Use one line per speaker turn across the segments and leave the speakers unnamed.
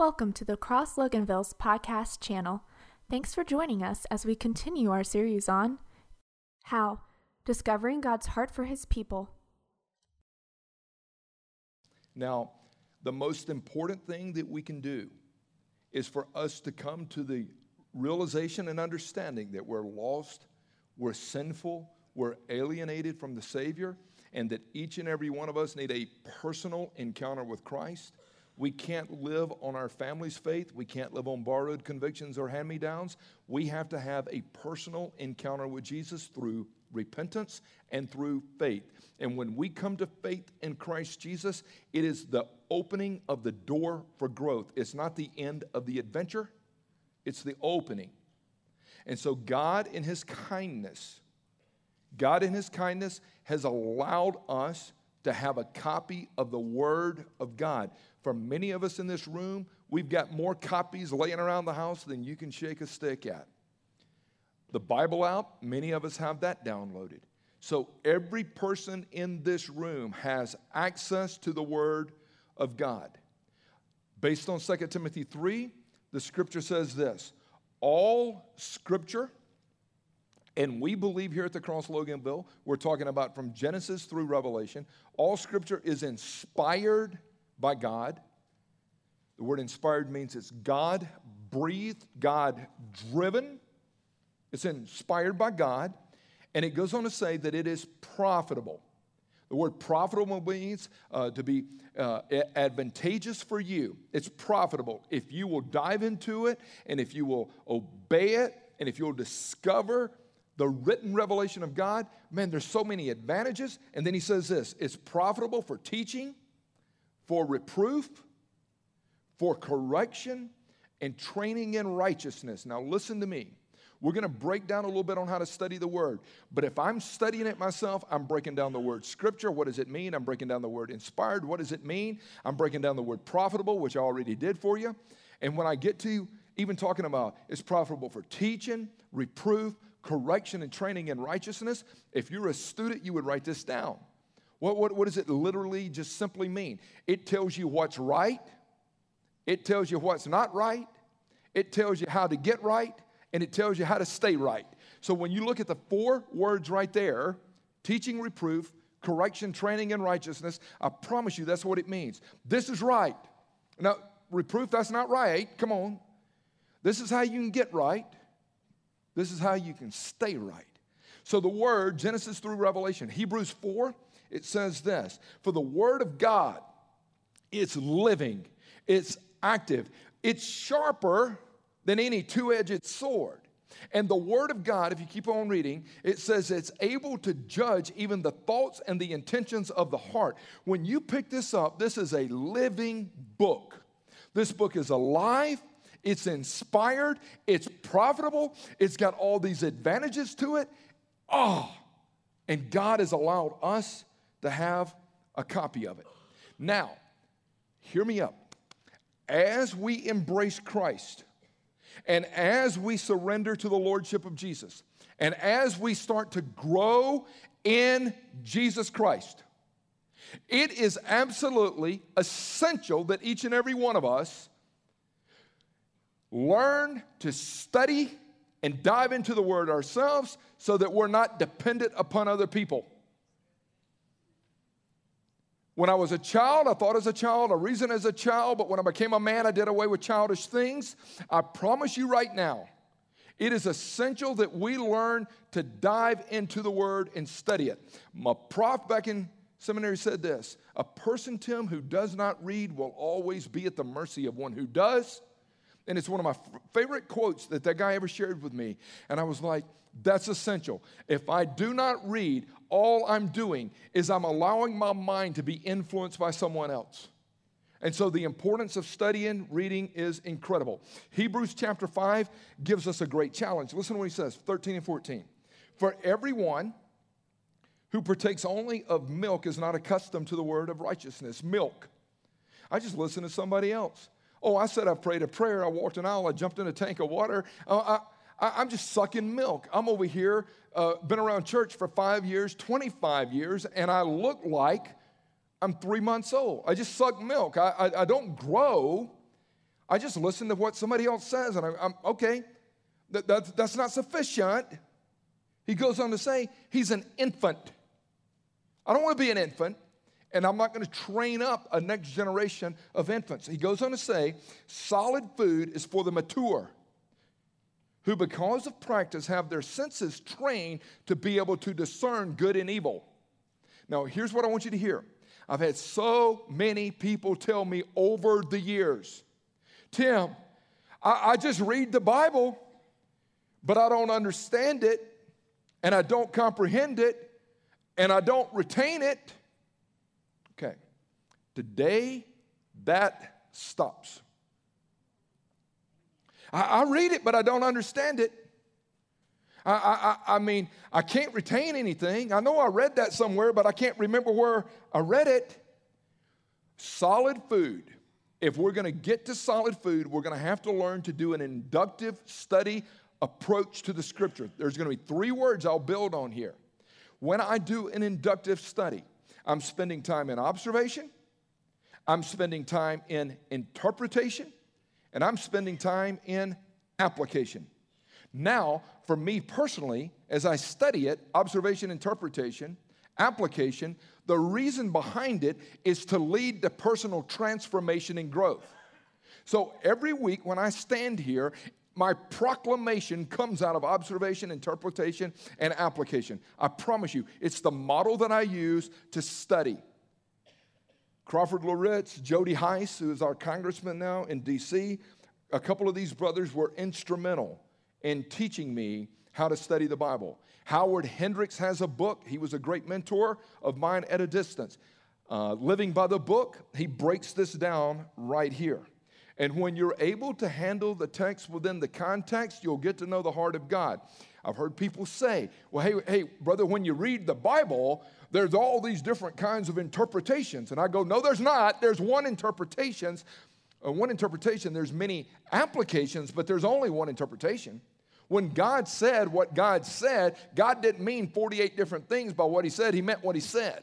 Welcome to the Cross Loganville's podcast channel. Thanks for joining us as we continue our series on How Discovering God's Heart for His People.
Now, the most important thing that we can do is for us to come to the realization and understanding that we're lost, we're sinful, we're alienated from the Savior, and that each and every one of us need a personal encounter with Christ. We can't live on our family's faith. We can't live on borrowed convictions or hand me downs. We have to have a personal encounter with Jesus through repentance and through faith. And when we come to faith in Christ Jesus, it is the opening of the door for growth. It's not the end of the adventure, it's the opening. And so, God, in His kindness, God, in His kindness, has allowed us to have a copy of the Word of God. For many of us in this room, we've got more copies laying around the house than you can shake a stick at. The Bible app, many of us have that downloaded. So every person in this room has access to the Word of God. Based on 2 Timothy 3, the scripture says this All scripture, and we believe here at the Cross Loganville, we're talking about from Genesis through Revelation, all scripture is inspired by God. The word inspired means it's God breathed, God driven. It's inspired by God. And it goes on to say that it is profitable. The word profitable means uh, to be uh, advantageous for you. It's profitable. If you will dive into it and if you will obey it and if you'll discover the written revelation of God, man, there's so many advantages. And then he says this it's profitable for teaching, for reproof, for correction, and training in righteousness. Now, listen to me. We're going to break down a little bit on how to study the word. But if I'm studying it myself, I'm breaking down the word scripture. What does it mean? I'm breaking down the word inspired. What does it mean? I'm breaking down the word profitable, which I already did for you. And when I get to even talking about it's profitable for teaching, reproof, correction, and training in righteousness, if you're a student, you would write this down. What, what, what does it literally just simply mean? It tells you what's right, it tells you what's not right, it tells you how to get right, and it tells you how to stay right. So when you look at the four words right there teaching, reproof, correction, training, and righteousness I promise you that's what it means. This is right. Now, reproof, that's not right. Come on. This is how you can get right. This is how you can stay right. So the word, Genesis through Revelation, Hebrews 4, it says this For the word of God, it's living, it's active, it's sharper than any two edged sword. And the Word of God, if you keep on reading, it says it's able to judge even the thoughts and the intentions of the heart. When you pick this up, this is a living book. This book is alive, it's inspired, it's profitable, it's got all these advantages to it. Oh, and God has allowed us to have a copy of it. Now, hear me up. As we embrace Christ, and as we surrender to the Lordship of Jesus, and as we start to grow in Jesus Christ, it is absolutely essential that each and every one of us learn to study and dive into the Word ourselves so that we're not dependent upon other people. When I was a child, I thought as a child, I reasoned as a child, but when I became a man, I did away with childish things. I promise you right now, it is essential that we learn to dive into the Word and study it. My prof back in seminary said this A person, Tim, who does not read will always be at the mercy of one who does. And it's one of my favorite quotes that that guy ever shared with me. And I was like, that's essential. If I do not read, all I'm doing is I'm allowing my mind to be influenced by someone else. And so the importance of studying, reading is incredible. Hebrews chapter 5 gives us a great challenge. Listen to what he says 13 and 14. For everyone who partakes only of milk is not accustomed to the word of righteousness. Milk. I just listen to somebody else. Oh, I said I prayed a prayer. I walked an aisle. I jumped in a tank of water. Uh, I, am just sucking milk. I'm over here, uh, been around church for five years, 25 years, and I look like I'm three months old. I just suck milk. I, I, I don't grow. I just listen to what somebody else says, and I, am okay. That, that, that's not sufficient. He goes on to say, he's an infant. I don't want to be an infant, and I'm not going to train up a next generation of infants. He goes on to say, solid food is for the mature, who, because of practice, have their senses trained to be able to discern good and evil. Now, here's what I want you to hear. I've had so many people tell me over the years, Tim, I, I just read the Bible, but I don't understand it, and I don't comprehend it, and I don't retain it. Today that stops. I, I read it, but I don't understand it. I, I, I mean, I can't retain anything. I know I read that somewhere, but I can't remember where I read it. Solid food. If we're going to get to solid food, we're going to have to learn to do an inductive study approach to the scripture. There's going to be three words I'll build on here. When I do an inductive study, I'm spending time in observation, I'm spending time in interpretation, and I'm spending time in application. Now, for me personally, as I study it, observation, interpretation, application, the reason behind it is to lead to personal transformation and growth. So every week when I stand here, my proclamation comes out of observation, interpretation, and application. I promise you, it's the model that I use to study. Crawford Loritts, Jody Hice, who is our congressman now in DC, a couple of these brothers were instrumental in teaching me how to study the Bible. Howard Hendricks has a book. He was a great mentor of mine at a distance. Uh, living by the book, he breaks this down right here. And when you're able to handle the text within the context, you'll get to know the heart of God. I've heard people say, well, hey, hey, brother, when you read the Bible, there's all these different kinds of interpretations. And I go, no, there's not. There's one interpretations. Uh, one interpretation, there's many applications, but there's only one interpretation. When God said what God said, God didn't mean 48 different things by what He said, He meant what He said.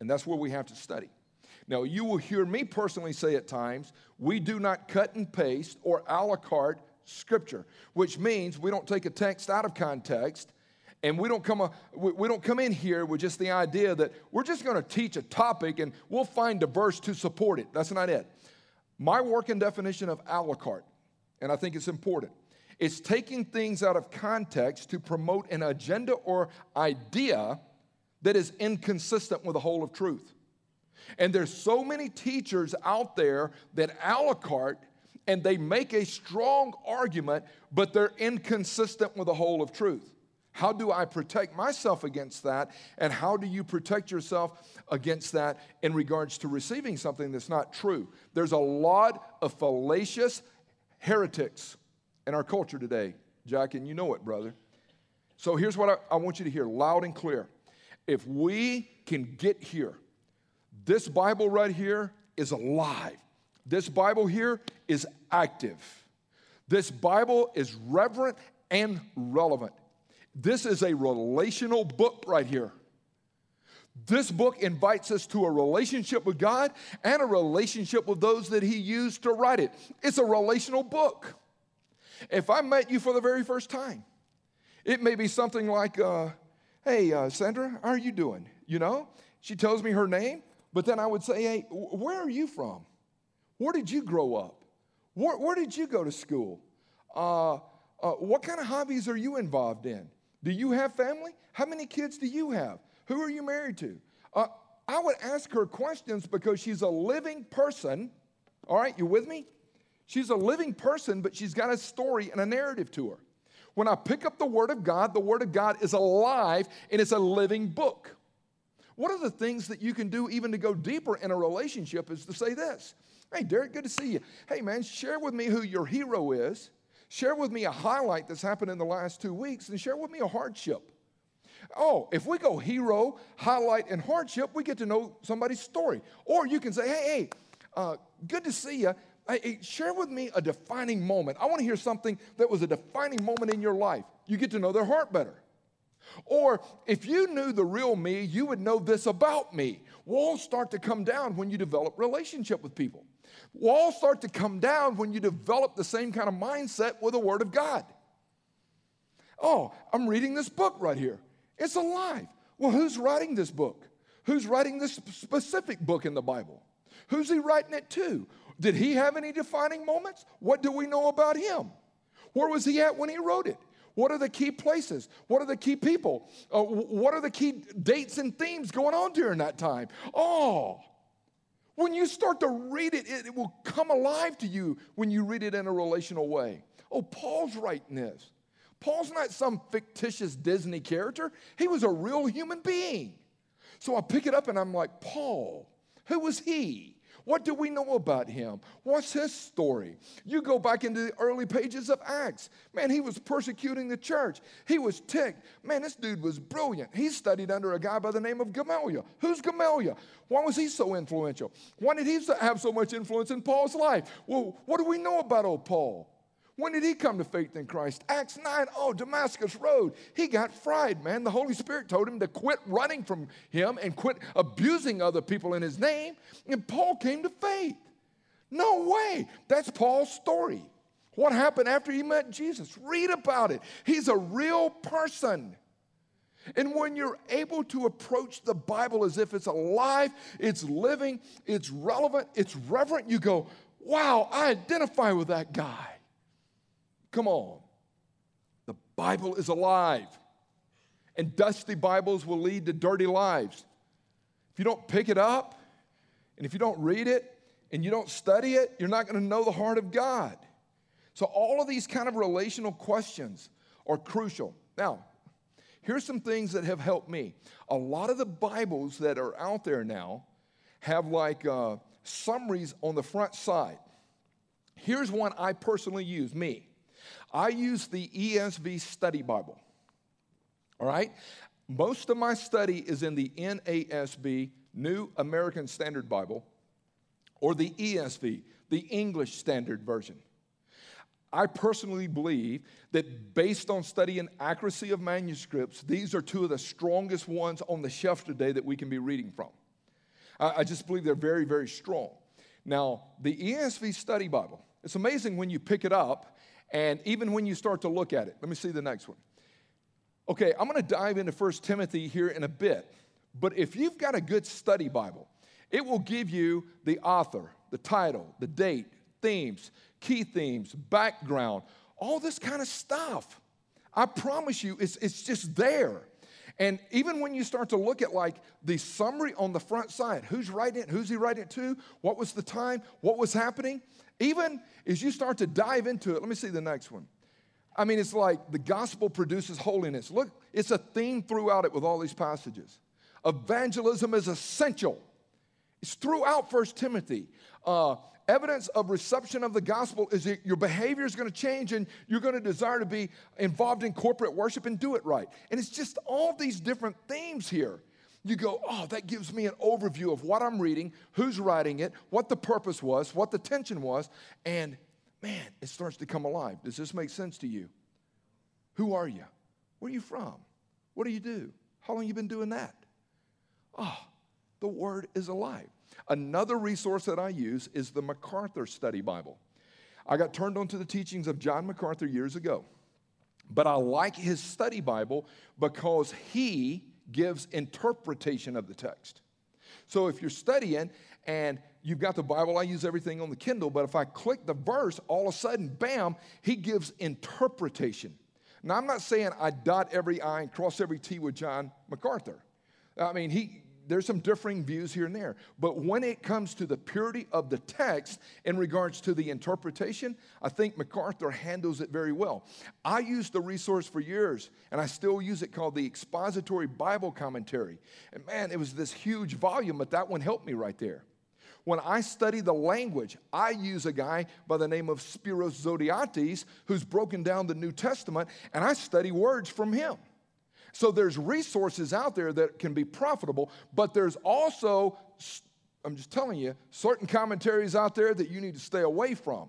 And that's where we have to study. Now, you will hear me personally say at times, we do not cut and paste or a la carte scripture, which means we don't take a text out of context and we don't come uh, a, we don't come in here with just the idea that we're just going to teach a topic and we'll find a verse to support it. That's not it. My working definition of a la carte and I think it's important. It's taking things out of context to promote an agenda or idea that is inconsistent with the whole of truth. And there's so many teachers out there that a la carte and they make a strong argument, but they're inconsistent with the whole of truth. How do I protect myself against that? And how do you protect yourself against that in regards to receiving something that's not true? There's a lot of fallacious heretics in our culture today, Jack, and you know it, brother. So here's what I, I want you to hear loud and clear. If we can get here, this Bible right here is alive. This Bible here is active. This Bible is reverent and relevant. This is a relational book right here. This book invites us to a relationship with God and a relationship with those that He used to write it. It's a relational book. If I met you for the very first time, it may be something like, uh, Hey, uh, Sandra, how are you doing? You know, she tells me her name, but then I would say, Hey, where are you from? Where did you grow up? Where, where did you go to school? Uh, uh, what kind of hobbies are you involved in? Do you have family? How many kids do you have? Who are you married to? Uh, I would ask her questions because she's a living person. All right, you with me? She's a living person, but she's got a story and a narrative to her. When I pick up the Word of God, the Word of God is alive and it's a living book. One of the things that you can do, even to go deeper in a relationship, is to say this Hey, Derek, good to see you. Hey, man, share with me who your hero is. Share with me a highlight that's happened in the last two weeks, and share with me a hardship. Oh, if we go hero, highlight, and hardship, we get to know somebody's story. Or you can say, hey, hey, uh, good to see you. Hey, share with me a defining moment. I want to hear something that was a defining moment in your life. You get to know their heart better. Or if you knew the real me, you would know this about me. Walls start to come down when you develop relationship with people. Walls start to come down when you develop the same kind of mindset with the Word of God. Oh, I'm reading this book right here. It's alive. Well, who's writing this book? Who's writing this specific book in the Bible? Who's he writing it to? Did he have any defining moments? What do we know about him? Where was he at when he wrote it? What are the key places? What are the key people? Uh, what are the key dates and themes going on during that time? Oh, when you start to read it, it, it will come alive to you when you read it in a relational way. Oh, Paul's writing this. Paul's not some fictitious Disney character, he was a real human being. So I pick it up and I'm like, Paul, who was he? What do we know about him? What's his story? You go back into the early pages of Acts. Man, he was persecuting the church. He was ticked. Man, this dude was brilliant. He studied under a guy by the name of Gamaliel. Who's Gamaliel? Why was he so influential? Why did he have so much influence in Paul's life? Well, what do we know about old Paul? When did he come to faith in Christ? Acts 9, oh, Damascus Road. He got fried, man. The Holy Spirit told him to quit running from him and quit abusing other people in his name. And Paul came to faith. No way. That's Paul's story. What happened after he met Jesus? Read about it. He's a real person. And when you're able to approach the Bible as if it's alive, it's living, it's relevant, it's reverent, you go, wow, I identify with that guy. Come on. The Bible is alive. And dusty Bibles will lead to dirty lives. If you don't pick it up, and if you don't read it, and you don't study it, you're not going to know the heart of God. So, all of these kind of relational questions are crucial. Now, here's some things that have helped me. A lot of the Bibles that are out there now have like uh, summaries on the front side. Here's one I personally use, me. I use the ESV Study Bible. All right? Most of my study is in the NASB, New American Standard Bible, or the ESV, the English Standard Version. I personally believe that based on study and accuracy of manuscripts, these are two of the strongest ones on the shelf today that we can be reading from. I, just believe they're very, very strong. Now, the ESV Study Bible, it's amazing when you pick it up and even when you start to look at it, let me see the next one. Okay, I'm going to dive into First Timothy here in a bit. But if you've got a good study Bible, it will give you the author, the title, the date, themes, key themes, background, all this kind of stuff. I promise you, it's, it's just there. And even when you start to look at like the summary on the front side, who's writing it, who's he writing it to, what was the time, what was happening, even as you start to dive into it, let me see the next one. I mean, it's like the gospel produces holiness. Look, it's a theme throughout it with all these passages. Evangelism is essential. It's throughout First Timothy. Uh, evidence of reception of the gospel is that your behavior is going to change and you're going to desire to be involved in corporate worship and do it right. And it's just all these different themes here you go, oh, that gives me an overview of what I'm reading, who's writing it, what the purpose was, what the tension was, and man, it starts to come alive. Does this make sense to you? Who are you? Where are you from? What do you do? How long you been doing that? Oh, the word is alive. Another resource that I use is the MacArthur Study Bible. I got turned on to the teachings of John MacArthur years ago. But I like his study Bible because he gives interpretation of the text. So if you're studying and you've got the Bible, I use everything on the Kindle, but if I click the verse, all of a sudden, bam, he gives interpretation. Now, I'm not saying I dot every I and cross every T with John MacArthur. I mean, he, there's some differing views here and there. But when it comes to the purity of the text in regards to the interpretation, I think MacArthur handles it very well. I used the resource for years, and I still use it called the Expository Bible Commentary. And man, it was this huge volume, but that one helped me right there. When I study the language, I use a guy by the name of Spiros Zodhiates who's broken down the New Testament, and I study words from him. So there's resources out there that can be profitable, but there's also, I'm just telling you, certain commentaries out there that you need to stay away from.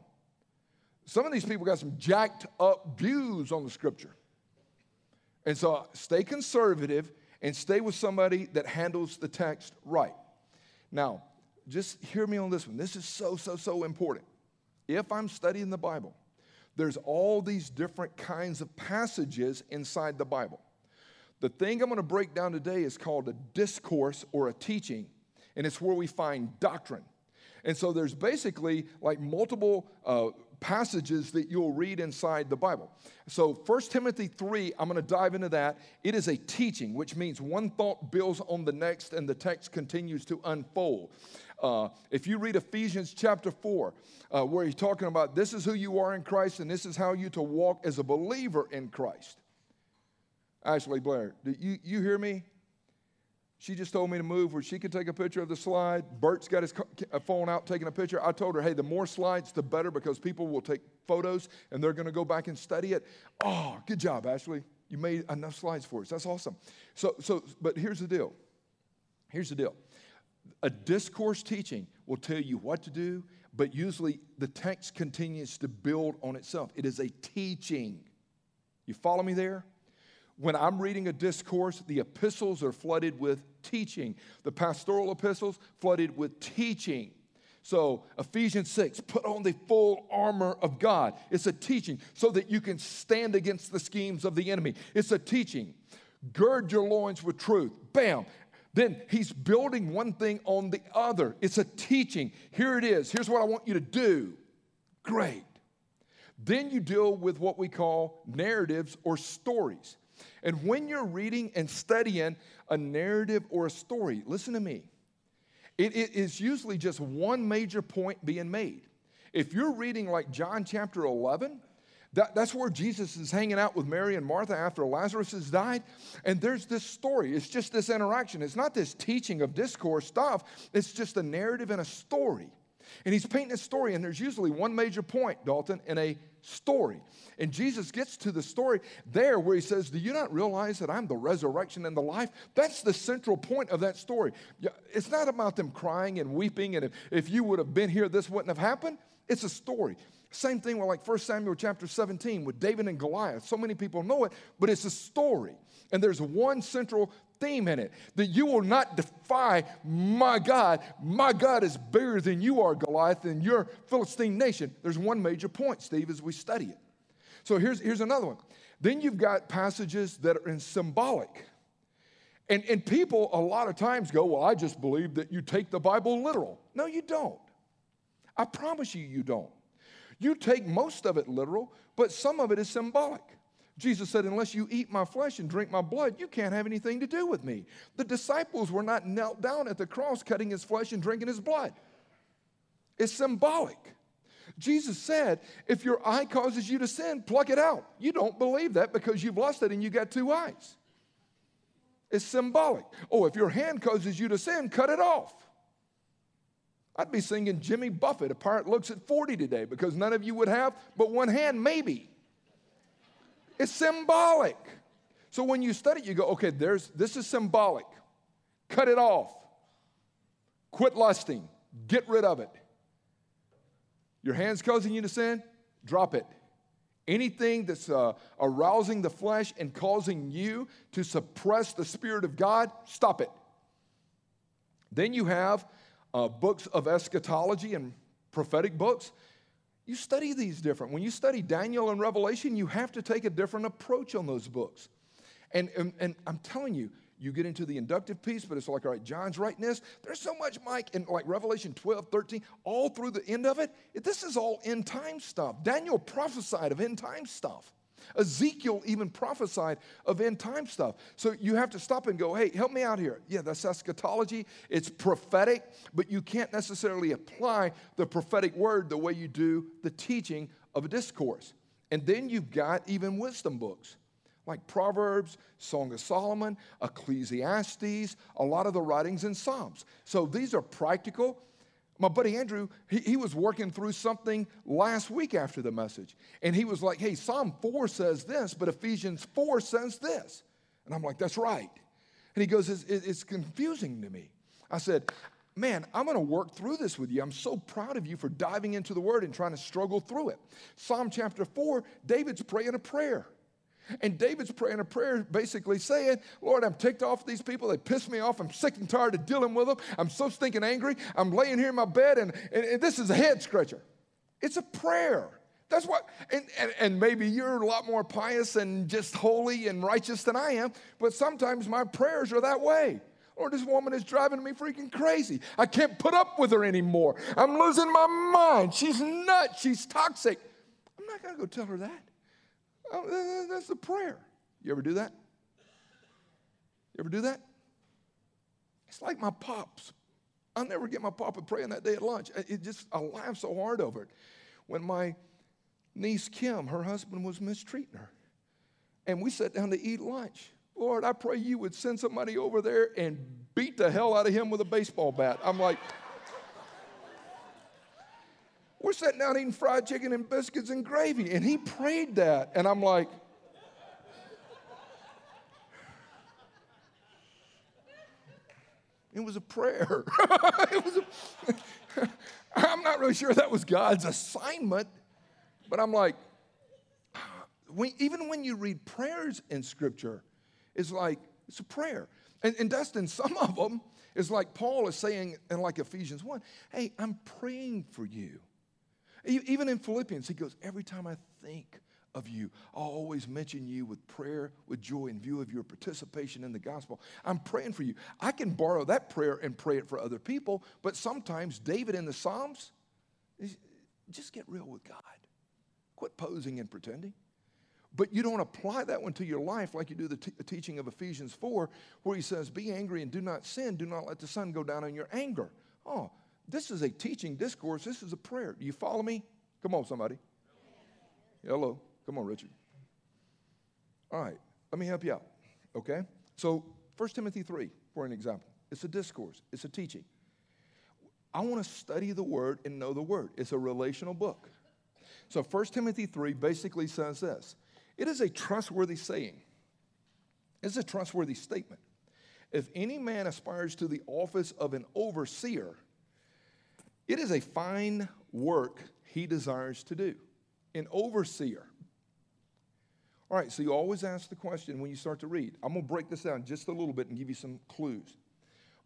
Some of these people got some jacked up views on the scripture. And so stay conservative and stay with somebody that handles the text right. Now, just hear me on this one. This is so, so, so important. If I'm studying the Bible, there's all these different kinds of passages inside the Bible. The thing I'm going to break down today is called a discourse or a teaching, and it's where we find doctrine. And so there's basically like multiple uh, passages that you'll read inside the Bible. So 1 Timothy 3, I'm going to dive into that. It is a teaching, which means one thought builds on the next and the text continues to unfold. Uh, if you read Ephesians chapter 4, uh, where he's talking about this is who you are in Christ and this is how you to walk as a believer in Christ. Ashley Blair, do you, you hear me? She just told me to move where she could take a picture of the slide. Bert's got his phone out taking a picture. I told her, hey, the more slides, the better because people will take photos and they're going to go back and study it. Oh, good job, Ashley. You made enough slides for us. That's awesome. So, so, but here's the deal. Here's the deal. A discourse teaching will tell you what to do, but usually the text continues to build on itself. It is a teaching. You follow me there? When I'm reading a discourse, the epistles are flooded with teaching. The pastoral epistles flooded with teaching. So, Ephesians 6, put on the full armor of God. It's a teaching so that you can stand against the schemes of the enemy. It's a teaching. Gird your loins with truth. Bam. Then he's building one thing on the other. It's a teaching. Here it is. Here's what I want you to do. Great. Then you deal with what we call narratives or stories. And when you're reading and studying a narrative or a story, listen to me. It, it is usually just one major point being made. If you're reading like John chapter 11, that, that's where Jesus is hanging out with Mary and Martha after Lazarus has died. And there's this story. It's just this interaction. It's not this teaching of discourse stuff, it's just a narrative and a story. And he's painting a story, and there's usually one major point, Dalton, in a story. And Jesus gets to the story there where he says, Do you not realize that I'm the resurrection and the life? That's the central point of that story. It's not about them crying and weeping, and if, if you would have been here, this wouldn't have happened. It's a story. Same thing with like 1 Samuel chapter 17 with David and Goliath. So many people know it, but it's a story. And there's one central theme in it that you will not defy my God. My God is bigger than you are, Goliath, and your Philistine nation. There's one major point, Steve, as we study it. So here's, here's another one. Then you've got passages that are in symbolic. And, and people a lot of times go, Well, I just believe that you take the Bible literal. No, you don't. I promise you, you don't. You take most of it literal, but some of it is symbolic. Jesus said, Unless you eat my flesh and drink my blood, you can't have anything to do with me. The disciples were not knelt down at the cross, cutting his flesh and drinking his blood. It's symbolic. Jesus said, If your eye causes you to sin, pluck it out. You don't believe that because you've lost it and you got two eyes. It's symbolic. Oh, if your hand causes you to sin, cut it off. I'd be singing Jimmy Buffett, a pirate looks at 40 today because none of you would have but one hand, maybe. It's symbolic. So when you study, you go, okay, there's, this is symbolic. Cut it off. Quit lusting. Get rid of it. Your hand's causing you to sin? Drop it. Anything that's uh, arousing the flesh and causing you to suppress the Spirit of God, stop it. Then you have uh, books of eschatology and prophetic books you study these different. When you study Daniel and Revelation, you have to take a different approach on those books. And, and, and I'm telling you, you get into the inductive piece, but it's like, all right, John's writing this. There's so much, Mike, in like Revelation 12, 13, all through the end of it. This is all end time stuff. Daniel prophesied of end time stuff. Ezekiel even prophesied of end time stuff. So you have to stop and go, hey, help me out here. Yeah, that's eschatology. It's prophetic, but you can't necessarily apply the prophetic word the way you do the teaching of a discourse. And then you've got even wisdom books like Proverbs, Song of Solomon, Ecclesiastes, a lot of the writings in Psalms. So these are practical my buddy Andrew, he, he, was working through something last week after the message. And he was like, hey, Psalm 4 says this, but Ephesians 4 says this. And I'm like, that's right. And he goes, it's, it's confusing to me. I said, man, I'm going to work through this with you. I'm so proud of you for diving into the word and trying to struggle through it. Psalm chapter 4, David's praying a prayer. And David's praying a prayer basically saying, Lord, I'm ticked off these people. They piss me off. I'm sick and tired of dealing with them. I'm so stinking angry. I'm laying here in my bed, and, and, and this is a head scratcher. It's a prayer. That's what, and, and, and maybe you're a lot more pious and just holy and righteous than I am, but sometimes my prayers are that way. Lord, this woman is driving me freaking crazy. I can't put up with her anymore. I'm losing my mind. She's nuts. She's toxic. I'm not going to go tell her that. Oh, that's a prayer. You ever do that? You ever do that? It's like my pops. I'll never get my papa praying that day at lunch. It just, I laugh so hard over it. When my niece Kim, her husband was mistreating her, and we sat down to eat lunch. Lord, I pray you would send somebody over there and beat the hell out of him with a baseball bat. I'm like, we're sitting down eating fried chicken and biscuits and gravy. And he prayed that. And I'm like, it was a prayer. it was a, I'm not really sure that was God's assignment, but I'm like, when, even when you read prayers in Scripture, it's like, it's a prayer. And, and Dustin, some of them is like Paul is saying in like Ephesians 1, hey, I'm praying for you. Even in Philippians, he goes, Every time I think of you, I'll always mention you with prayer, with joy in view of your participation in the gospel. I'm praying for you. I can borrow that prayer and pray it for other people, but sometimes David in the Psalms, just get real with God. Quit posing and pretending. But you don't apply that one to your life like you do the t- teaching of Ephesians 4, where he says, Be angry and do not sin. Do not let the sun go down on your anger. Oh, this is a teaching discourse. This is a prayer. Do you follow me? Come on, somebody. Hello. Come on, Richard. All right. Let me help you out. Okay? So, 1 Timothy 3, for an example, it's a discourse, it's a teaching. I want to study the word and know the word. It's a relational book. So, 1 Timothy 3 basically says this it is a trustworthy saying, it's a trustworthy statement. If any man aspires to the office of an overseer, it is a fine work he desires to do. An overseer. All right, so you always ask the question when you start to read. I'm going to break this down just a little bit and give you some clues.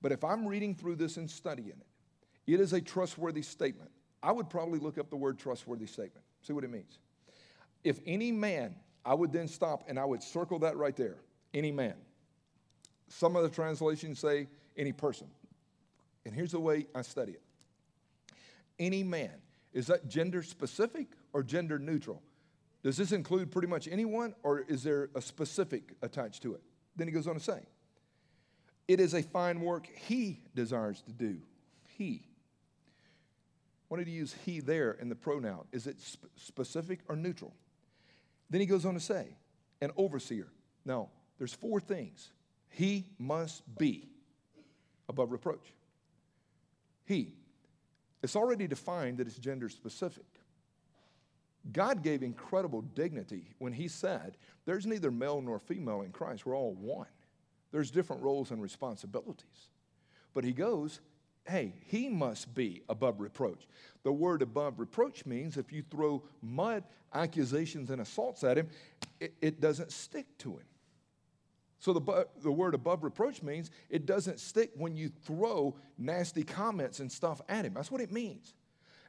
But if I'm reading through this and studying it, it is a trustworthy statement. I would probably look up the word trustworthy statement, see what it means. If any man, I would then stop and I would circle that right there. Any man. Some of the translations say any person. And here's the way I study it any man. Is that gender specific or gender neutral? Does this include pretty much anyone or is there a specific attached to it? Then he goes on to say, It is a fine work he desires to do. He. Did he use he there in the pronoun? Is it sp- specific or neutral? Then he goes on to say, An overseer. Now, there's four things. He must be above reproach. He. It's already defined that it's gender specific. God gave incredible dignity when He said, There's neither male nor female in Christ. We're all one. There's different roles and responsibilities. But He goes, Hey, He must be above reproach. The word above reproach means if you throw mud, accusations, and assaults at Him, it, it doesn't stick to Him. So the, the word above reproach means it doesn't stick when you throw nasty comments and stuff at him. That's what it means.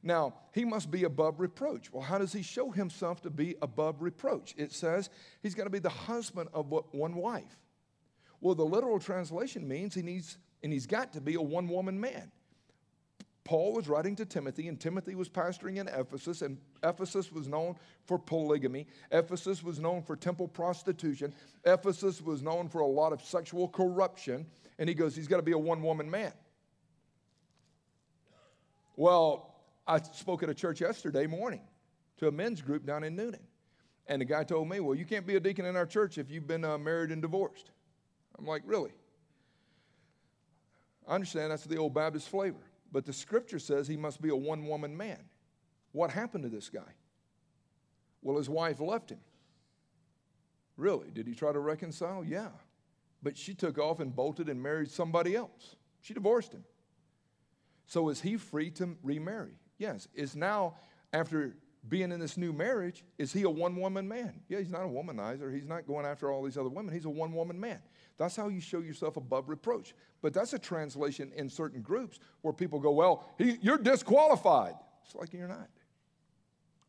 Now, he must be above reproach. Well, how does he show himself to be above reproach? It says he's going to be the husband of one wife. Well, the literal translation means he needs and he's got to be a one woman man. Paul was writing to Timothy, and Timothy was pastoring in Ephesus, and Ephesus was known for polygamy. Ephesus was known for temple prostitution. Ephesus was known for a lot of sexual corruption. And he goes, he's got to be a one woman man. Well, I spoke at a church yesterday morning to a men's group down in Newnan. And the guy told me, Well, you can't be a deacon in our church if you've been uh, married and divorced. I'm like, Really? I understand that's the old Baptist flavor. But the scripture says he must be a one woman man. What happened to this guy? Well, his wife left him. Really? Did he try to reconcile? Yeah. But she took off and bolted and married somebody else. She divorced him. So is he free to remarry? Yes. Is now, after being in this new marriage, is he a one woman man? Yeah, he's not a womanizer. He's not going after all these other women. He's a one woman man. That's how you show yourself above reproach. But that's a translation in certain groups where people go, well, he, you're disqualified. It's like you're not.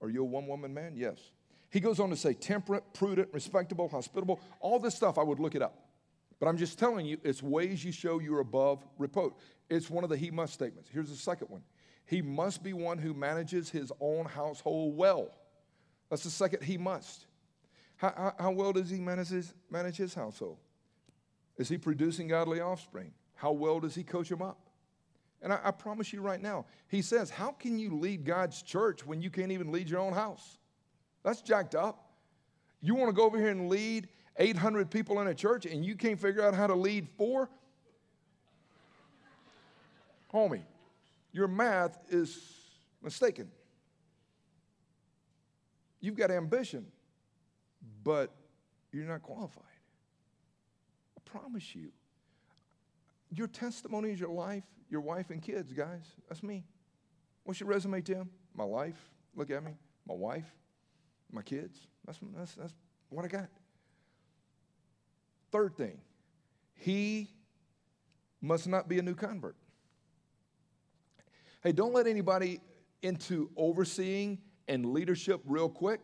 Are you a one woman man? Yes. He goes on to say temperate, prudent, respectable, hospitable, all this stuff, I would look it up. But I'm just telling you, it's ways you show you're above reproach. It's one of the he must statements. Here's the second one he must be one who manages his own household well. That's the second he must. How, how, how well does he manage his, manage his household? Is he producing godly offspring? How well does he coach them up? And I, I, promise you right now, he says, How can you lead God's church when you can't even lead your own house? That's jacked up. You want to go over here and lead 800 people in a church and you can't figure out how to lead four? Homie, your math is mistaken. You've got ambition, but you're not qualified. I promise you. Your testimony is your life, your wife and kids, guys. That's me. What's your resume, Tim? My life. Look at me. My wife, my kids. That's, that's, that's what I got. Third thing, he must not be a new convert. Hey, don't let anybody into overseeing and leadership real quick.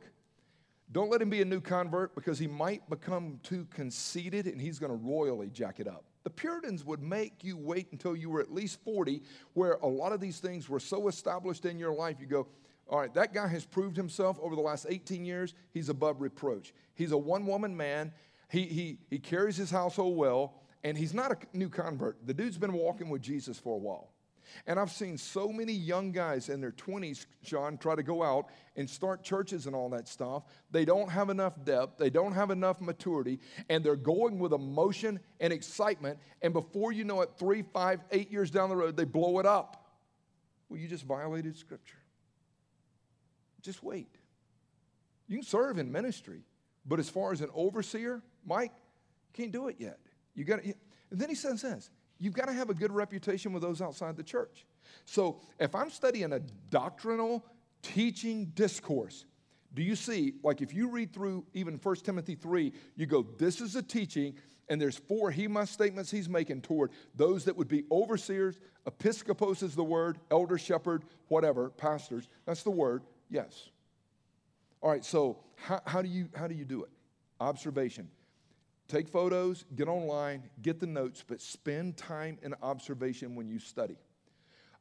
Don't let him be a new convert because he might become too conceited and he's going to royally jack it up. The Puritans would make you wait until you were at least 40, where a lot of these things were so established in your life, you go, all right, that guy has proved himself over the last 18 years. He's above reproach. He's a one woman man. He, he, he carries his household well, and he's not a new convert. The dude's been walking with Jesus for a while. And I've seen so many young guys in their 20s, Sean, try to go out and start churches and all that stuff. They don't have enough depth, they don't have enough maturity, and they're going with emotion and excitement. And before you know it, three, five, eight years down the road, they blow it up. Well, you just violated Scripture. Just wait. You can serve in ministry, but as far as an overseer, Mike, can't do it yet. You got to. And then he says this you've got to have a good reputation with those outside the church. So if I'm studying a doctrinal teaching discourse, do you see, like if you read through even 1 Timothy 3, you go, this is a teaching, and there's four he must statements he's making toward those that would be overseers, episcopos is the word, elder, shepherd, whatever, pastors, that's the word, Yes. All right, so how, how, do you, how do you do it? Observation. Take photos, get online, get the notes, but spend time in observation when you study.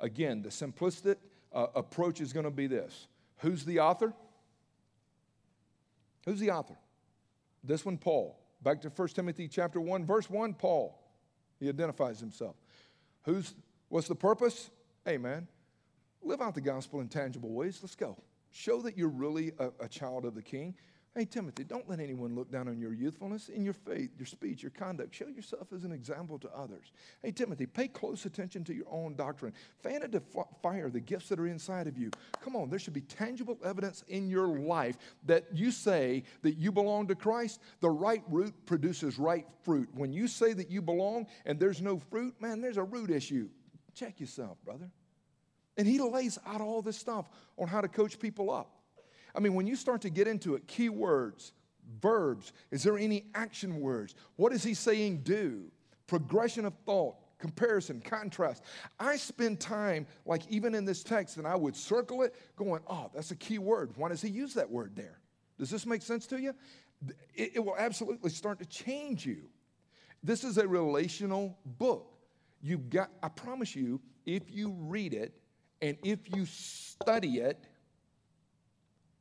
Again, the simplistic uh, approach is going to be this Who's the author? Who's the author? This one, Paul. Back to 1 Timothy chapter 1, verse 1, Paul. He identifies himself. Who's what's the purpose? Hey man, live out the gospel in tangible ways. Let's go. Show that you're really a, a, child of the king. Hey, Timothy, don't let anyone look down on your youthfulness in your faith, your speech, your conduct. Show yourself as an example to others. Hey, Timothy, pay close attention to your own doctrine. Fan into fire the gifts that are inside of you. Come on, there should be tangible evidence in your life that you say that you belong to Christ. The right root produces right fruit. When you say that you belong and there's no fruit, man, there's a root issue. Check yourself, brother. And he lays out all this stuff on how to coach people up. I mean, when you start to get into it, keywords, verbs, is there any action words? What is he saying do? Progression of thought, comparison, contrast. I spend time, like even in this text, and I would circle it going, oh, that's a key word. Why does he use that word there? Does this make sense to you? It, it will absolutely start to change you. This is a relational book. You've got, I promise you, if you read it, and if you study it,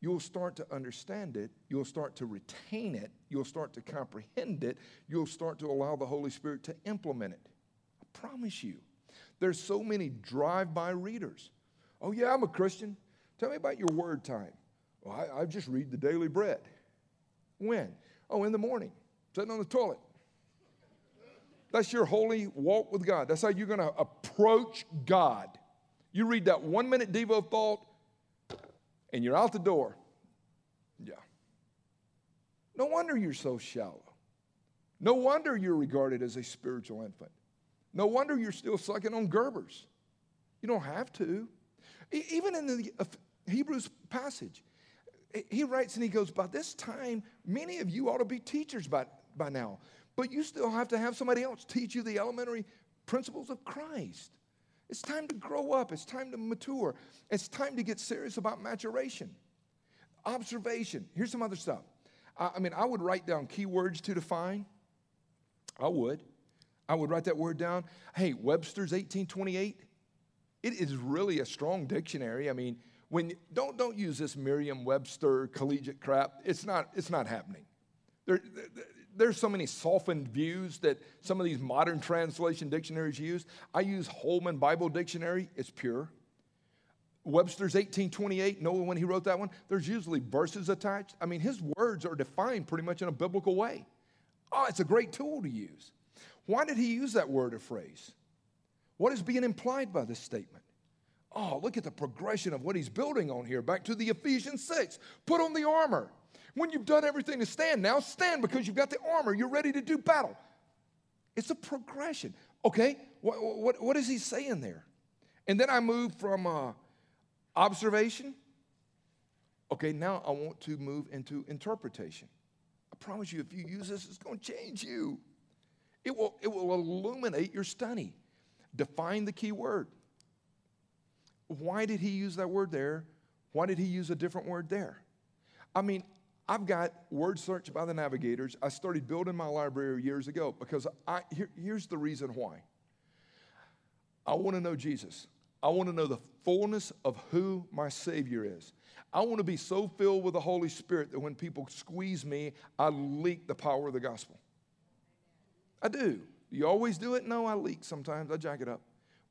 you'll start to understand it, you'll start to retain it, you'll start to comprehend it, you'll start to allow the Holy Spirit to implement it. I promise you. There's so many drive by readers. Oh, yeah, I'm a Christian. Tell me about your word time. Well, I, I just read the daily bread. When? Oh, in the morning, sitting on the toilet. That's your holy walk with God. That's how you're going to approach God. You read that one minute Devo thought, and you're out the door. Yeah. No wonder you're so shallow. No wonder you're regarded as a spiritual infant. No wonder you're still sucking on Gerbers. You don't have to. Even in the uh, Hebrews passage, He writes and he goes, By this time, many of you ought to be teachers by, by now, but you still have to have somebody else teach you the elementary principles of Christ. It's time to grow up, it's time to mature, it's time to get serious about maturation. Observation. Here's some other stuff. I, I mean, I would write down keywords to define. I would. I would write that word down. Hey, Webster's 1828. It is really a strong dictionary. I mean, when don't don't use this Merriam-Webster collegiate crap. It's not it's not happening. There, there's so many softened views that some of these modern translation dictionaries use. I use Holman Bible Dictionary. It's pure. Webster's 1828, Noah, when he wrote that one, there's usually verses attached. I mean, his words are defined pretty much in a biblical way. Oh, it's a great tool to use. Why did he use that word or phrase? What is being implied by this statement? Oh, look at the progression of what he's building on here. Back to the Ephesians 6. Put on the armor. When you've done everything to stand, now stand because you've got the armor. You're ready to do battle. It's a progression. Okay, what, what, what is he saying there? And then I move from uh, observation. Okay, now I want to move into interpretation. I promise you, if you use this, it's going to change you. It will, it will illuminate your study. Define the key word. Why did he use that word there? Why did he use a different word there? I mean, I've got word search by the navigators. I started building my library years ago because I, here, here's the reason why. I want to know Jesus. I want to know the fullness of who my Savior is. I want to be so filled with the Holy Spirit that when people squeeze me, I leak the power of the gospel. I do. You always do it? No, I leak sometimes. I jack it up.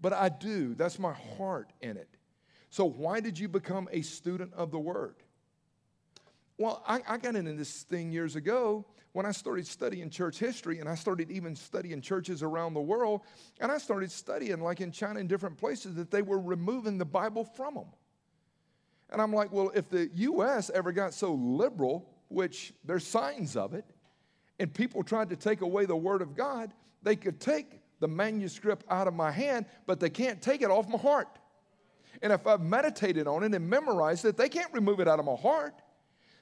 But I do. That's my heart in it. So, why did you become a student of the Word? Well, I, I, got into this thing years ago when I started studying church history and I started even studying churches around the world. And I started studying, like in China and different places, that they were removing the Bible from them. And I'm like, well, if the U.S. ever got so liberal, which there's signs of it, and people tried to take away the Word of God, they could take the manuscript out of my hand, but they can't take it off my heart. And if I've meditated on it and memorized it, they can't remove it out of my heart.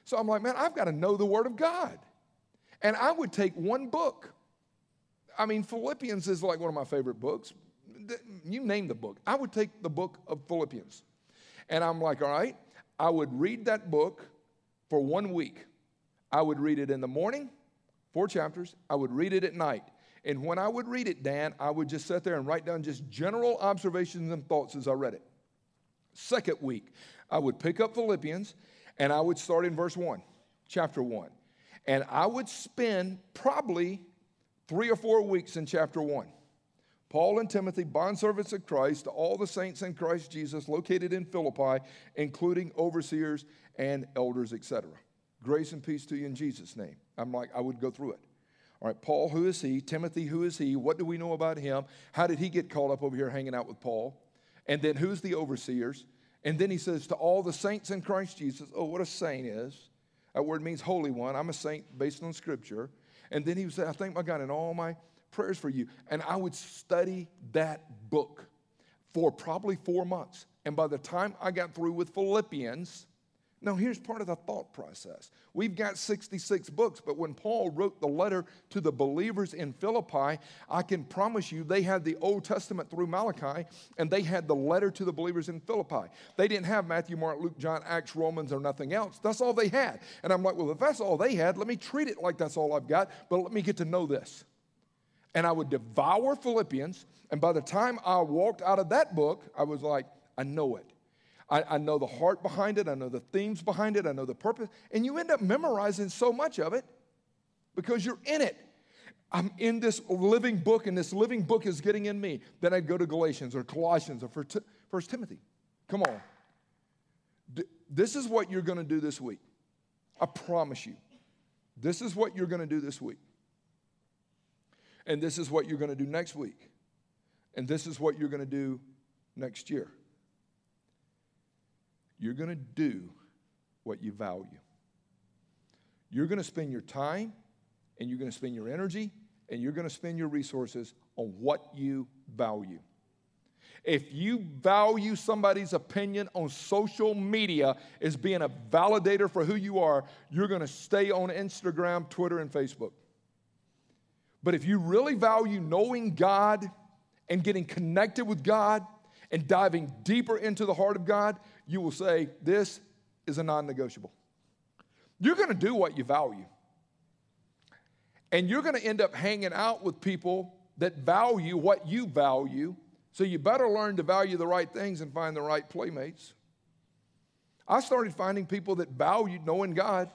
So I'm like, man, I've got to know the Word of God. And I would take one book. I mean, Philippians is like one of my favorite books. You name the book. I would take the book of Philippians. And I'm like, all right, I would read that book for one week. I would read it in the morning, four chapters. I would read it at night. And when I would read it, Dan, I would just sit there and write down just general observations and thoughts as I read it. Second week, I would pick up Philippians and I would start in verse 1, chapter 1. And I would spend probably three or four weeks in chapter 1. Paul and Timothy, bondservants of Christ, to all the saints in Christ Jesus located in Philippi, including overseers and elders, etc. Grace and peace to you in Jesus' name. I'm like, I would go through it. All right, Paul, who is he? Timothy, who is he? What do we know about him? How did he get called up over here hanging out with Paul? And then who's the overseers? And then he says, To all the saints in Christ Jesus, oh, what a saint is. That word means holy one. I'm a saint based on scripture. And then he would say, I thank my God in all my prayers for you. And I would study that book for probably four months. And by the time I got through with Philippians, now, here's part of the thought process. We've got 66 books, but when Paul wrote the letter to the believers in Philippi, I can promise you they had the Old Testament through Malachi, and they had the letter to the believers in Philippi. They didn't have Matthew, Mark, Luke, John, Acts, Romans, or nothing else. That's all they had. And I'm like, well, if that's all they had, let me treat it like that's all I've got, but let me get to know this. And I would devour Philippians, and by the time I walked out of that book, I was like, I know it. I, I know the heart behind it, I know the themes behind it, I know the purpose, and you end up memorizing so much of it because you're in it. I'm in this living book, and this living book is getting in me. Then I'd go to Galatians or Colossians or First Timothy. Come on. This is what you're going to do this week. I promise you. This is what you're going to do this week. And this is what you're going to do next week. And this is what you're going to do next year. You're going to do what you value. You're going to spend your time and you're going to spend your energy and you're going to spend your resources on what you value. If you value somebody's opinion on social media as being a validator for who you are, you're going to stay on Instagram, Twitter, and Facebook. But if you really value knowing God and getting connected with God and diving deeper into the heart of God, you will say, This is a non negotiable. You're going to do what you value. And you're going to end up hanging out with people that value what you value so you better learn to value the right things and find the right playmates. I started finding people that valued knowing God,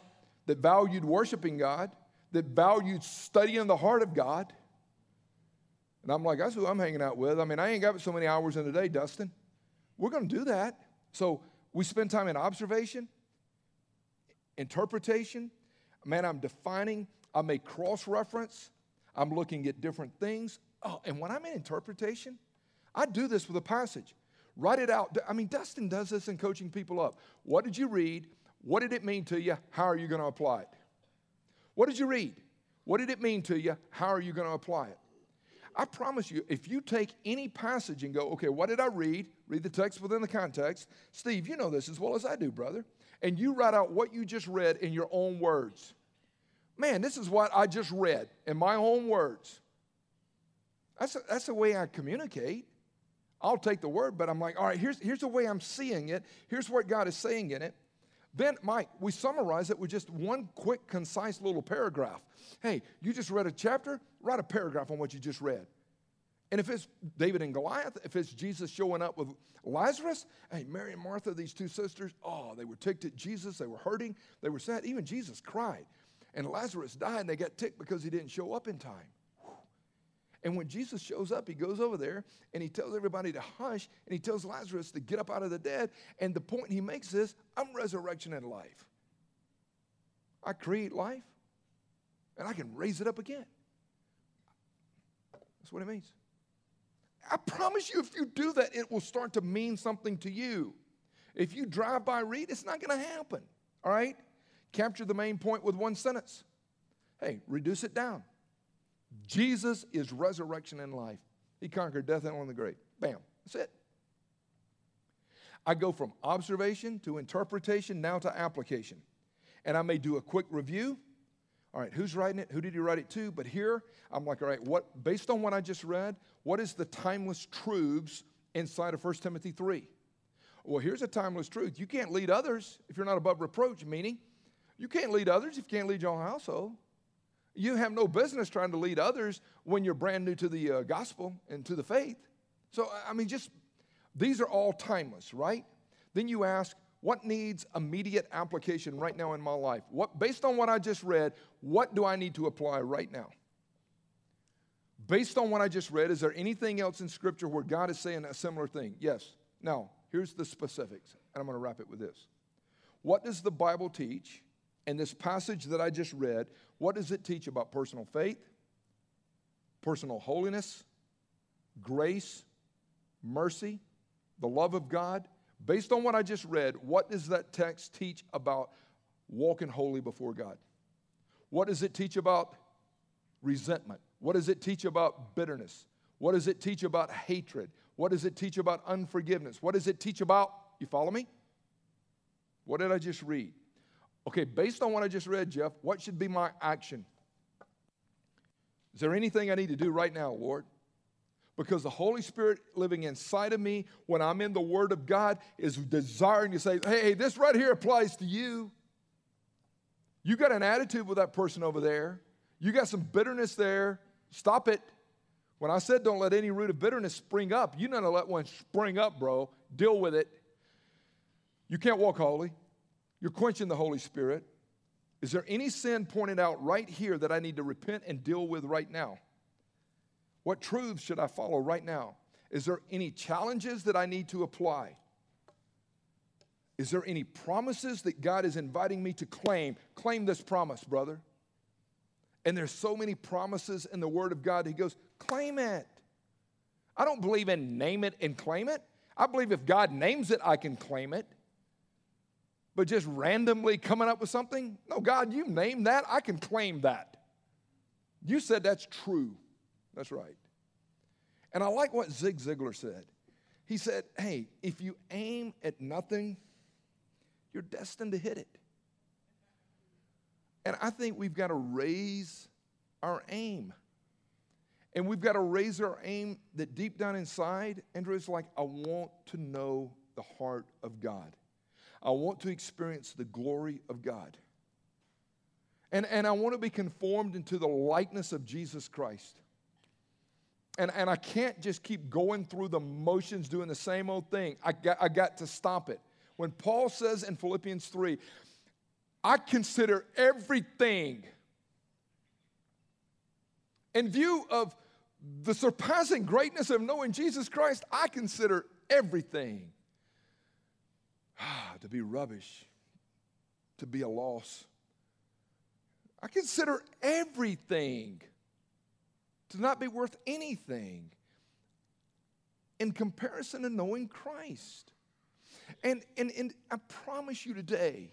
that valued worshiping God, that valued studying the heart of God. And I'm like, that's who I'm hanging out with. I mean, I ain't got so many hours in a day, Dustin. We're going to do that. So we spend time in observation, interpretation. Man, I'm defining, I make cross reference, I'm looking at different things. Oh, and when I'm in interpretation, I do this with a passage. Write it out. I mean, Dustin does this in coaching people up. What did you read? What did it mean to you? How are you going to apply it? What did you read? What did it mean to you? How are you going to apply it? I promise you, if you take any passage and go, okay, what did I read? Read the text within the context. Steve, you know this as well as I do, brother. And you write out what you just read in your own words. Man, this is what I just read in my own words. That's, a, that's the way I communicate. I'll take the word, but I'm like, all right, here's, here's the way I'm seeing it. Here's what God is saying in it. Then, Mike, we summarize it with just one quick, concise little paragraph. Hey, you just read a chapter, write a paragraph on what you just read. And if it's David and Goliath, if it's Jesus showing up with Lazarus, hey, Mary and Martha, these two sisters, oh, they were ticked at Jesus. They were hurting. They were sad. Even Jesus cried. And Lazarus died, and they got ticked because he didn't show up in time. And when Jesus shows up, he goes over there and he tells everybody to hush and he tells Lazarus to get up out of the dead. And the point he makes is I'm resurrection and life. I create life and I can raise it up again. That's what it means. I promise you, if you do that, it will start to mean something to you. If you drive by read, it's not going to happen. All right? Capture the main point with one sentence. Hey, reduce it down. Jesus is resurrection and life. He conquered death and on the grave. Bam. That's it. I go from observation to interpretation now to application. And I may do a quick review. All right, who's writing it? Who did he write it to? But here, I'm like, all right, what based on what I just read, what is the timeless truths inside of 1 Timothy 3? Well, here's a timeless truth. You can't lead others if you're not above reproach, meaning you can't lead others if you can't lead your own household. You have no business trying to lead others when you're brand new to the uh, gospel and to the faith. So, I mean, just these are all timeless, right? Then you ask, what needs immediate application right now in my life? What, based on what I just read, what do I need to apply right now? Based on what I just read, is there anything else in Scripture where God is saying a similar thing? Yes. Now, here's the specifics, and I'm going to wrap it with this. What does the Bible teach and this passage that I just read, what does it teach about personal faith, personal holiness, grace, mercy, the love of God? Based on what I just read, what does that text teach about walking holy before God? What does it teach about resentment? What does it teach about bitterness? What does it teach about hatred? What does it teach about unforgiveness? What does it teach about, you follow me? What did I just read? Okay, based on what I just read, Jeff, what should be my action? Is there anything I need to do right now, Lord? Because the Holy Spirit living inside of me when I'm in the Word of God is desiring to say, hey, this right here applies to you. You got an attitude with that person over there. You got some bitterness there. Stop it. When I said don't let any root of bitterness spring up, you're not to let one spring up, bro. Deal with it. You can't walk holy. You're quenching the Holy Spirit. Is there any sin pointed out right here that I need to repent and deal with right now? What truths should I follow right now? Is there any challenges that I need to apply? Is there any promises that God is inviting me to claim? Claim this promise, brother. And there's so many promises in the Word of God. He goes, claim it. I don't believe in name it and claim it. I believe if God names it, I can claim it but just randomly coming up with something? No, God, you named that. I can claim that. You said that's true. That's right. And I like what Zig Ziglar said. He said, Hey, if you aim at nothing, you're destined to hit it. And I think we've got to raise our aim. And we've got to raise our aim that deep down inside, Andrew, is like, I want to know the heart of God. I want to experience the glory of God. And, and I want to be conformed into the likeness of Jesus Christ. And, and I can't just keep going through the motions doing the same old thing. I got, I got to stop it. When Paul says in Philippians 3, I consider everything in view of the surpassing greatness of knowing Jesus Christ, I consider everything to be rubbish, to be a loss. I consider everything to not be worth anything in comparison to knowing Christ. And, and, and I promise you today,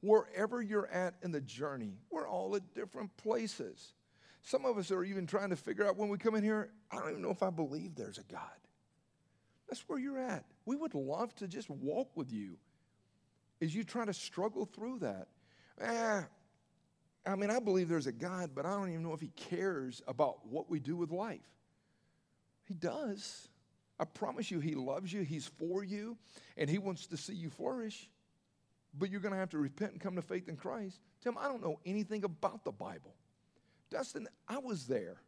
wherever you're at in the journey, we're all at different places. Some of us are even trying to figure out when we come in here, I don't even know if I believe there's a God. That's where you're at. We would love to just walk with you as you try to struggle through that. Eh, I mean, I believe there's a God, but I don't even know if He cares about what we do with life. He does. I promise you, He loves you, He's for you, and He wants to see you flourish. But you're going to have to repent and come to faith in Christ. Him, I don't know anything about the Bible. Dustin, I was there.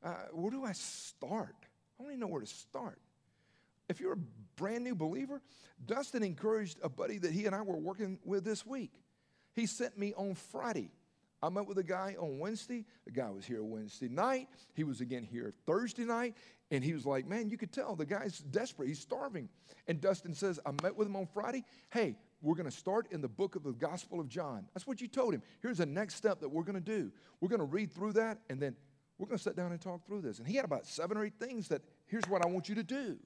Uh, where do I start? I don't even know where to start. If you're a brand new believer, Dustin encouraged a buddy that he and I were working with this week. He sent me on Friday I met with a guy on Wednesday. The guy was here Wednesday night. He was again here Thursday night. And he was like, Man, you could tell the guy's desperate. He's starving. And Dustin says, I met with him on Friday. Hey, we're going to start in the book of the Gospel of John. That's what you told him. Here's the next step that we're going to do. We're going to read through that, and then we're going to sit down and talk through this. And he had about seven or eight things that here's what I want you to do.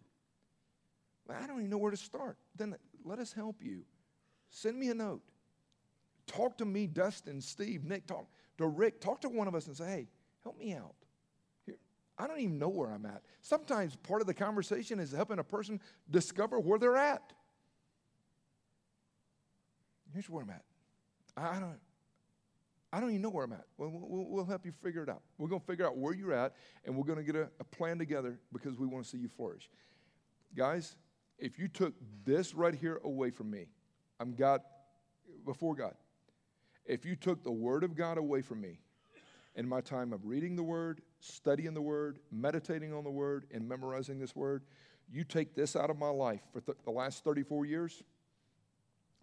I don't even know where to start. Then let us help you. Send me a note. Talk to me, Dustin, Steve, Nick, talk to Rick. Talk to one of us and say, hey, help me out. Here, I don't even know where I'm at. Sometimes part of the conversation is helping a person discover where they're at. Here's where I'm at. I don't, I don't even know where I'm at. Well, we'll, we'll help you figure it out. We're going to figure out where you're at, and we're going to get a, a plan together because we want to see you flourish. Guys, if you took this right here away from me, I'm God before God if you took the Word of God away from me in my time of reading the Word, studying the Word, meditating on the Word, and memorizing this Word, you take this out of my life for th- the last 34 years,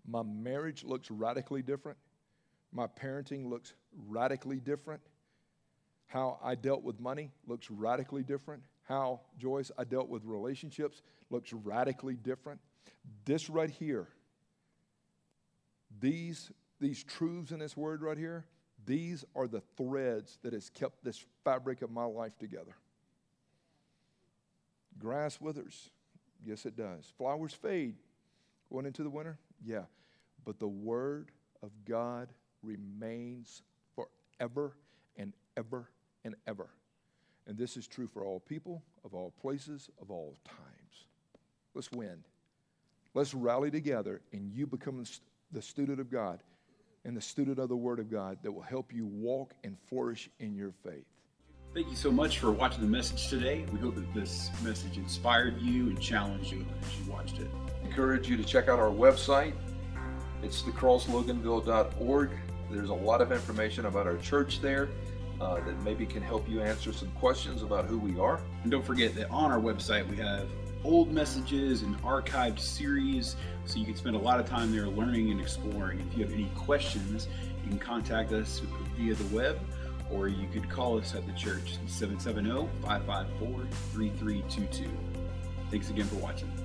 my marriage looks radically different. My parenting looks radically different. How I dealt with money looks radically different. How, Joyce, I dealt with relationships looks radically different. This right here, these these truths in this word right here, these are the threads that has kept this fabric of my life together. Grass withers. Yes, it does. Flowers fade going into the winter. Yeah. But the word of God remains forever and ever and ever. And this is true for all people, of all places, of all times. Let's win. Let's rally together and you become the student of God and the student of the Word of God that will help you walk and flourish in your faith.
Thank you so much for watching the message today. We hope that this message inspired you and challenged you as you watched it.
encourage you to check out our website. It's thecrossloganville.org. There's a lot of information about our church there uh, that maybe can help you answer some questions about who we are.
And don't forget that on our website we have old messages and archived series so you can spend a lot of time there learning and exploring. If you have any questions, you can contact us via the web or you could call us at the church 770 554 3322. Thanks again for watching.